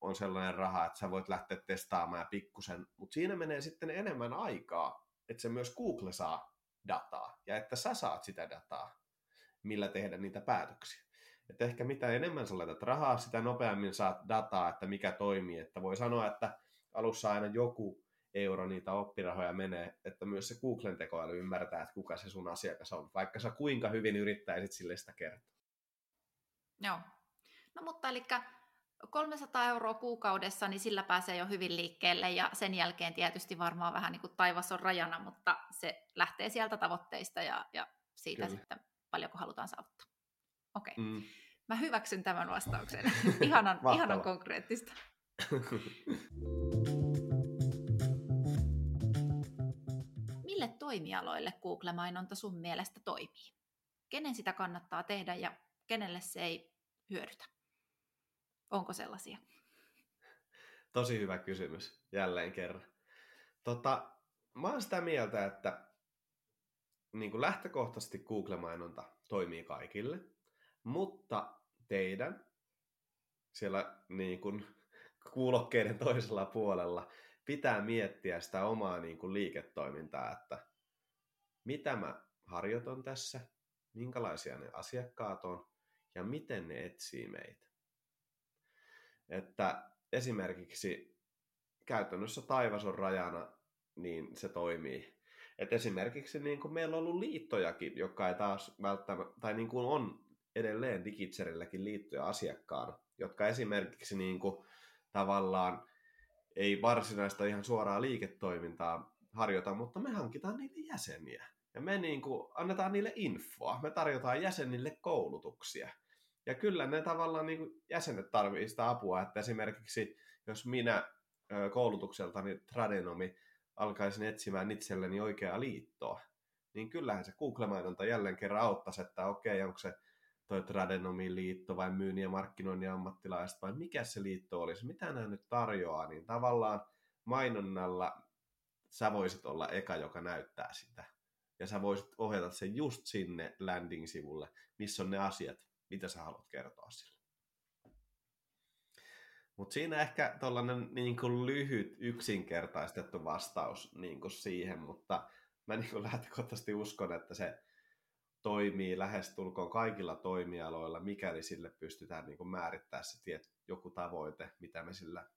on sellainen raha, että sä voit lähteä testaamaan pikkusen, mutta siinä menee sitten enemmän aikaa, että se myös Google saa dataa ja että sä saat sitä dataa, millä tehdä niitä päätöksiä. Että ehkä mitä enemmän sä laitat rahaa, sitä nopeammin saat dataa, että mikä toimii. Että voi sanoa, että alussa aina joku euro niitä oppirahoja menee, että myös se Googlen tekoäly ymmärtää, että kuka se sun asiakas on, vaikka sä kuinka hyvin yrittäisit sille sitä kertoa.
Joo. No mutta eli 300 euroa kuukaudessa, niin sillä pääsee jo hyvin liikkeelle ja sen jälkeen tietysti varmaan vähän niin kuin taivas on rajana, mutta se lähtee sieltä tavoitteista ja, ja siitä Kyllä. sitten paljonko halutaan saavuttaa. Okei. Okay. Mm. Mä hyväksyn tämän vastauksen. ihanan, ihanan konkreettista. Mille toimialoille Google-mainonta sun mielestä toimii? Kenen sitä kannattaa tehdä ja kenelle se ei hyödytä? Onko sellaisia?
Tosi hyvä kysymys, jälleen kerran. Tota, mä oon sitä mieltä, että niin kuin lähtökohtaisesti Google-mainonta toimii kaikille, mutta teidän siellä niin kuin kuulokkeiden toisella puolella pitää miettiä sitä omaa niin kuin liiketoimintaa, että mitä mä harjoitan tässä, minkälaisia ne asiakkaat on ja miten ne etsii meitä. Että esimerkiksi käytännössä taivas on rajana, niin se toimii. Et esimerkiksi niin kuin meillä on ollut liittojakin, jotka ei taas välttämättä, tai niin kuin on edelleen Digitserilläkin liittoja asiakkaana, jotka esimerkiksi niin kuin tavallaan ei varsinaista ihan suoraa liiketoimintaa harjoita, mutta me hankitaan niille jäseniä. Ja me niin kuin annetaan niille infoa, me tarjotaan jäsenille koulutuksia. Ja kyllä ne tavallaan niin kuin jäsenet tarvitsevat sitä apua, että esimerkiksi jos minä koulutukseltani tradenomi alkaisin etsimään itselleni oikeaa liittoa, niin kyllähän se Google-mainonta jälleen kerran auttaisi, että okei, onko se toi Tradenomin liitto vai myynnin ja markkinoinnin ammattilaiset vai mikä se liitto olisi, mitä nämä nyt tarjoaa, niin tavallaan mainonnalla sä voisit olla eka, joka näyttää sitä. Ja sä voisit ohjata sen just sinne landing-sivulle, missä on ne asiat, mitä sä haluat kertoa sille. Mutta siinä ehkä tuollainen niin kuin lyhyt, yksinkertaistettu vastaus niin kuin siihen, mutta mä niin kuin lähtökohtaisesti uskon, että se toimii lähestulkoon kaikilla toimialoilla, mikäli sille pystytään niin kuin se tiet, joku tavoite, mitä me sillä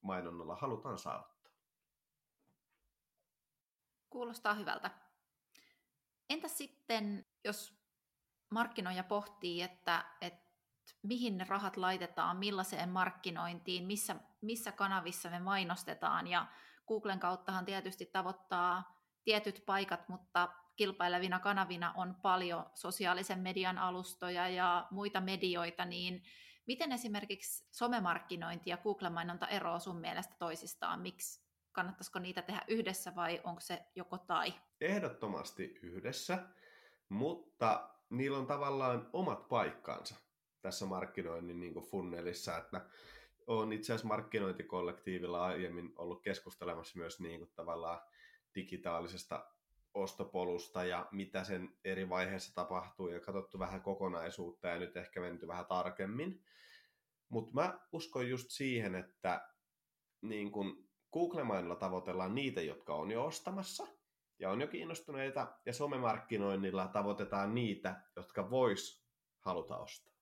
mainonnalla halutaan saavuttaa.
Kuulostaa hyvältä. Entä sitten, jos markkinoija pohtii, että, että mihin ne rahat laitetaan, millaiseen markkinointiin, missä, missä kanavissa me mainostetaan, ja Googlen kauttahan tietysti tavoittaa tietyt paikat, mutta kilpailevina kanavina on paljon sosiaalisen median alustoja ja muita medioita, niin miten esimerkiksi somemarkkinointi ja Google-mainonta eroaa sun mielestä toisistaan? Miksi kannattaisiko niitä tehdä yhdessä vai onko se joko tai?
Ehdottomasti yhdessä, mutta niillä on tavallaan omat paikkansa tässä markkinoinnin niin funnelissa, että olen itse asiassa markkinointikollektiivilla aiemmin ollut keskustelemassa myös niin kuin tavallaan digitaalisesta ostopolusta ja mitä sen eri vaiheissa tapahtuu ja katsottu vähän kokonaisuutta ja nyt ehkä menty vähän tarkemmin. Mutta mä uskon just siihen, että niin kun Google-mainoilla tavoitellaan niitä, jotka on jo ostamassa ja on jo kiinnostuneita, ja somemarkkinoinnilla tavoitetaan niitä, jotka vois haluta ostaa.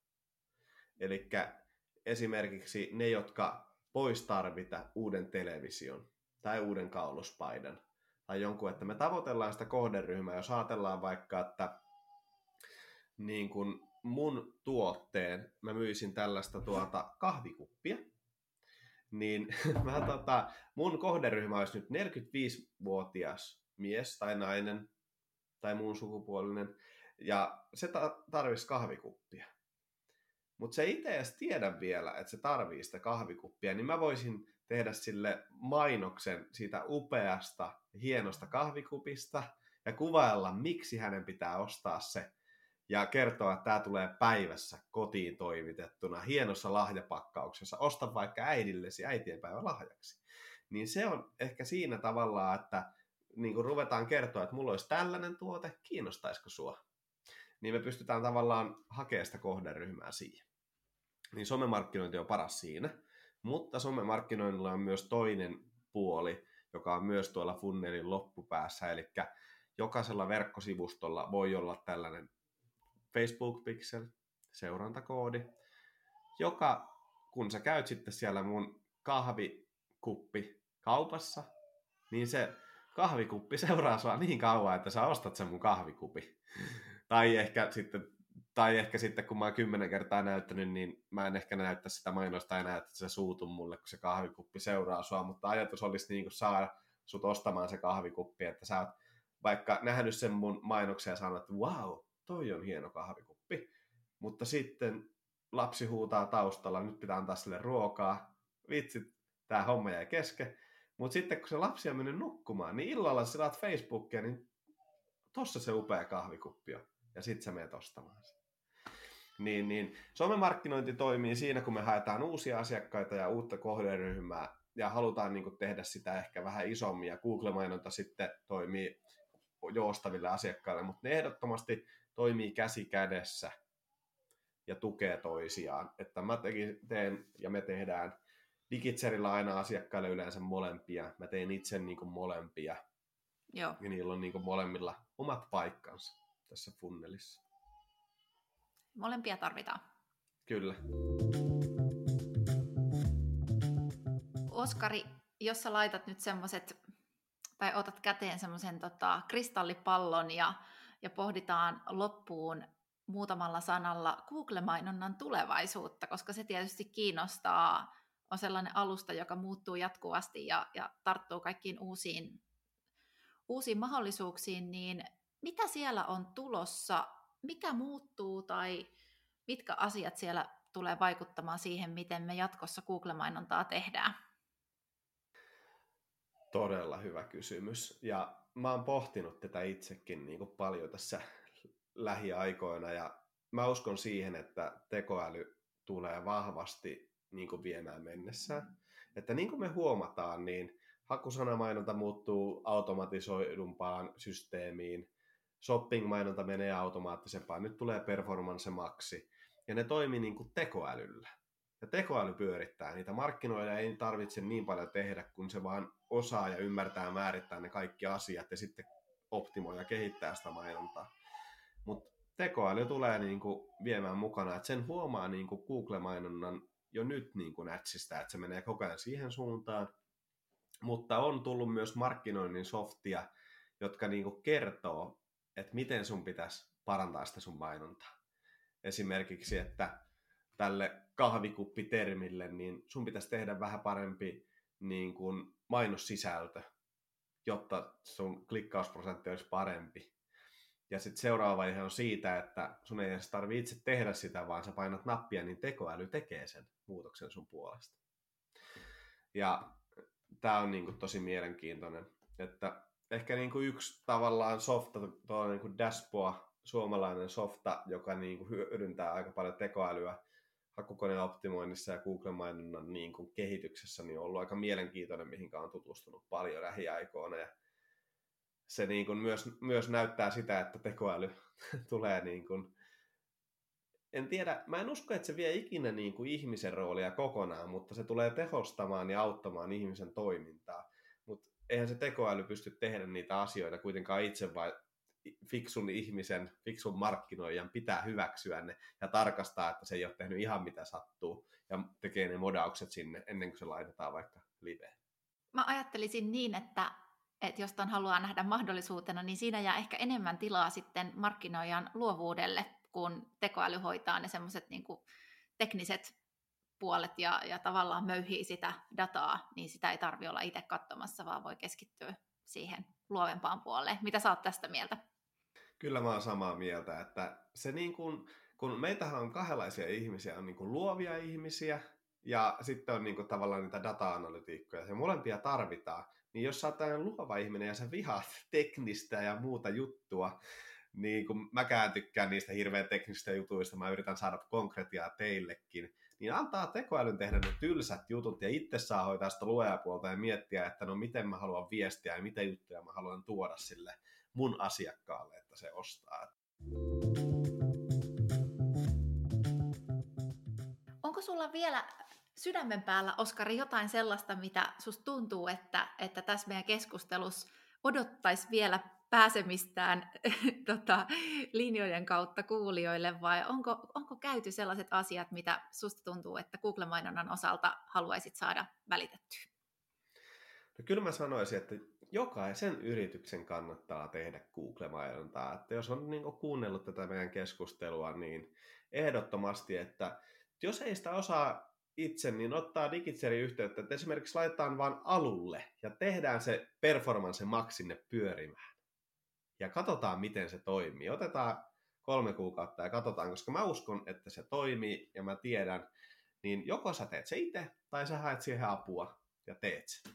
Eli esimerkiksi ne, jotka vois tarvita uuden television tai uuden kauluspaidan tai jonkun, että me tavoitellaan sitä kohderyhmää, jos ajatellaan vaikka, että niin kuin mun tuotteen, mä myisin tällaista tuota kahvikuppia, niin mä, tota, mun kohderyhmä olisi nyt 45-vuotias mies tai nainen tai muun sukupuolinen, ja se ta- tarvitsisi kahvikuppia. Mutta se itse edes tiedä vielä, että se tarvii sitä kahvikuppia, niin mä voisin tehdä sille mainoksen siitä upeasta, hienosta kahvikupista ja kuvailla, miksi hänen pitää ostaa se ja kertoa, että tämä tulee päivässä kotiin toimitettuna hienossa lahjapakkauksessa. Osta vaikka äidillesi äitienpäivän lahjaksi. Niin se on ehkä siinä tavallaan, että niin kun ruvetaan kertoa, että mulla olisi tällainen tuote, kiinnostaisiko sua? Niin me pystytään tavallaan hakemaan sitä kohderyhmää siihen. Niin somemarkkinointi on paras siinä. Mutta somemarkkinoinnilla on myös toinen puoli, joka on myös tuolla funnelin loppupäässä, eli jokaisella verkkosivustolla voi olla tällainen Facebook Pixel, seurantakoodi, joka kun sä käyt sitten siellä mun kahvikuppi kaupassa, niin se kahvikuppi seuraa sua niin kauan, että sä ostat sen mun kahvikupi. tai ehkä sitten tai ehkä sitten, kun mä oon kymmenen kertaa näyttänyt, niin mä en ehkä näyttä sitä mainosta enää, että se suutu mulle, kun se kahvikuppi seuraa sua, mutta ajatus olisi niin kuin saada sut ostamaan se kahvikuppi, että sä oot vaikka nähnyt sen mun mainoksen ja sanonut, että wow, toi on hieno kahvikuppi, mutta sitten lapsi huutaa taustalla, nyt pitää antaa sille ruokaa, vitsi, tämä homma jäi kesken, mutta sitten kun se lapsi on mennyt nukkumaan, niin illalla sä saat Facebookia, niin tossa se upea kahvikuppi on, ja sit sä menet ostamaan sen. Niin, niin somemarkkinointi toimii siinä, kun me haetaan uusia asiakkaita ja uutta kohderyhmää ja halutaan niin tehdä sitä ehkä vähän isommin ja Google-mainonta sitten toimii joustaville asiakkaille, mutta ne ehdottomasti toimii käsi kädessä ja tukee toisiaan. Että mä teen ja me tehdään Digitserillä aina asiakkaille yleensä molempia. Mä teen itse niin kuin molempia.
Joo.
Ja niillä on niin kuin molemmilla omat paikkansa tässä funnelissa.
Molempia tarvitaan.
Kyllä.
Oskari, jos sä laitat nyt semmoiset, tai otat käteen semmoisen tota, kristallipallon ja, ja pohditaan loppuun muutamalla sanalla Google-mainonnan tulevaisuutta, koska se tietysti kiinnostaa, on sellainen alusta, joka muuttuu jatkuvasti ja, ja tarttuu kaikkiin uusiin, uusiin mahdollisuuksiin, niin mitä siellä on tulossa, mikä muuttuu tai mitkä asiat siellä tulee vaikuttamaan siihen, miten me jatkossa Google-mainontaa tehdään?
Todella hyvä kysymys. Ja mä oon pohtinut tätä itsekin niin kuin paljon tässä lähiaikoina ja mä uskon siihen, että tekoäly tulee vahvasti niin kuin viemään mennessään. Että niin kuin me huomataan, niin hakusanamainonta muuttuu automatisoidumpaan systeemiin, shopping-mainonta menee automaattisempaan, nyt tulee performance maksi, ja ne toimii niin kuin tekoälyllä. Ja tekoäly pyörittää niitä. Markkinoilla ei tarvitse niin paljon tehdä, kun se vaan osaa ja ymmärtää määrittää ne kaikki asiat ja sitten optimoi ja kehittää sitä mainontaa. Mutta tekoäly tulee niin kuin viemään mukana, että sen huomaa niin kuin Google-mainonnan jo nyt niin kuin ätsistä, että se menee koko ajan siihen suuntaan. Mutta on tullut myös markkinoinnin softia, jotka niin kuin kertoo, että miten sun pitäisi parantaa sitä sun mainontaa. Esimerkiksi, että tälle kahvikuppitermille, niin sun pitäisi tehdä vähän parempi niin kuin mainossisältö, jotta sun klikkausprosentti olisi parempi. Ja sitten seuraava vaihe on siitä, että sun ei edes tarvitse itse tehdä sitä, vaan sä painat nappia, niin tekoäly tekee sen muutoksen sun puolesta. Ja tämä on niinku tosi mielenkiintoinen, että ehkä niinku yksi tavallaan softa, tuo niinku Dashboa, suomalainen softa, joka niinku hyödyntää aika paljon tekoälyä hakukoneoptimoinnissa ja Google-mainonnan niinku kehityksessä, niin on ollut aika mielenkiintoinen, mihinkä on tutustunut paljon lähiaikoina. Ja se niin kuin myös, myös näyttää sitä, että tekoäly tulee niin kuin, en tiedä, mä en usko, että se vie ikinä niin kuin ihmisen roolia kokonaan, mutta se tulee tehostamaan ja auttamaan ihmisen toimintaa. Mutta eihän se tekoäly pysty tehdä niitä asioita kuitenkaan itse, vai fiksun ihmisen, fiksun markkinoijan pitää hyväksyä ne ja tarkastaa, että se ei ole tehnyt ihan mitä sattuu ja tekee ne modaukset sinne ennen kuin se laitetaan vaikka liveen.
Mä ajattelisin niin, että että jos tämän haluaa nähdä mahdollisuutena, niin siinä jää ehkä enemmän tilaa sitten markkinoijan luovuudelle, kun tekoäly hoitaa ne semmoiset niin tekniset puolet ja, ja tavallaan möyhii sitä dataa, niin sitä ei tarvi olla itse katsomassa, vaan voi keskittyä siihen luovempaan puoleen. Mitä sä oot tästä mieltä?
Kyllä mä oon samaa mieltä, että se niin kuin, kun meitähän on kahdenlaisia ihmisiä, on niin kuin luovia ihmisiä ja sitten on niin kuin tavallaan niitä data-analytiikkoja, ja molempia tarvitaan niin jos sä oot luova ihminen ja sä vihaat teknistä ja muuta juttua, niin kun mäkään tykkään niistä hirveän teknisistä jutuista, mä yritän saada konkretiaa teillekin, niin antaa tekoälyn tehdä ne tylsät jutut ja itse saa hoitaa sitä luojapuolta ja miettiä, että no miten mä haluan viestiä ja mitä juttuja mä haluan tuoda sille mun asiakkaalle, että se ostaa.
Onko sulla vielä sydämen päällä, Oskari, jotain sellaista, mitä susta tuntuu, että, että tässä meidän keskustelussa odottaisi vielä pääsemistään tota, linjojen kautta kuulijoille, vai onko, onko käyty sellaiset asiat, mitä susta tuntuu, että Google-mainonnan osalta haluaisit saada välitettyä?
No kyllä mä sanoisin, että jokaisen yrityksen kannattaa tehdä Google-mainontaa. Että jos on niin kuunnellut tätä meidän keskustelua, niin ehdottomasti, että jos ei sitä osaa itse, niin ottaa Digitserin yhteyttä, että esimerkiksi laitetaan vain alulle ja tehdään se performance max sinne pyörimään. Ja katsotaan, miten se toimii. Otetaan kolme kuukautta ja katsotaan, koska mä uskon, että se toimii ja mä tiedän, niin joko sä teet se itse tai sä haet siihen apua ja teet se.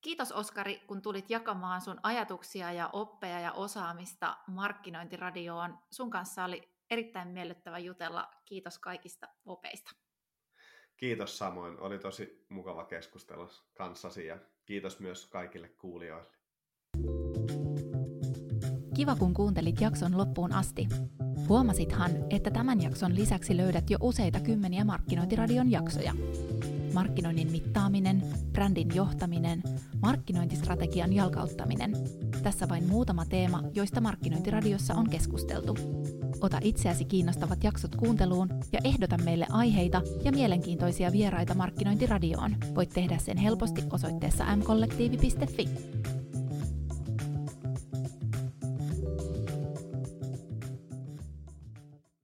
Kiitos Oskari, kun tulit jakamaan sun ajatuksia ja oppeja ja osaamista markkinointiradioon. Sun kanssa oli erittäin miellyttävä jutella. Kiitos kaikista opeista.
Kiitos samoin. Oli tosi mukava keskustella kanssasi ja kiitos myös kaikille kuulijoille.
Kiva, kun kuuntelit jakson loppuun asti. Huomasithan, että tämän jakson lisäksi löydät jo useita kymmeniä Markkinointiradion jaksoja. Markkinoinnin mittaaminen, brändin johtaminen, markkinointistrategian jalkauttaminen. Tässä vain muutama teema, joista Markkinointiradiossa on keskusteltu. Ota itseäsi kiinnostavat jaksot kuunteluun ja ehdota meille aiheita ja mielenkiintoisia vieraita Markkinointiradioon. Voit tehdä sen helposti osoitteessa mkollektiivi.fi.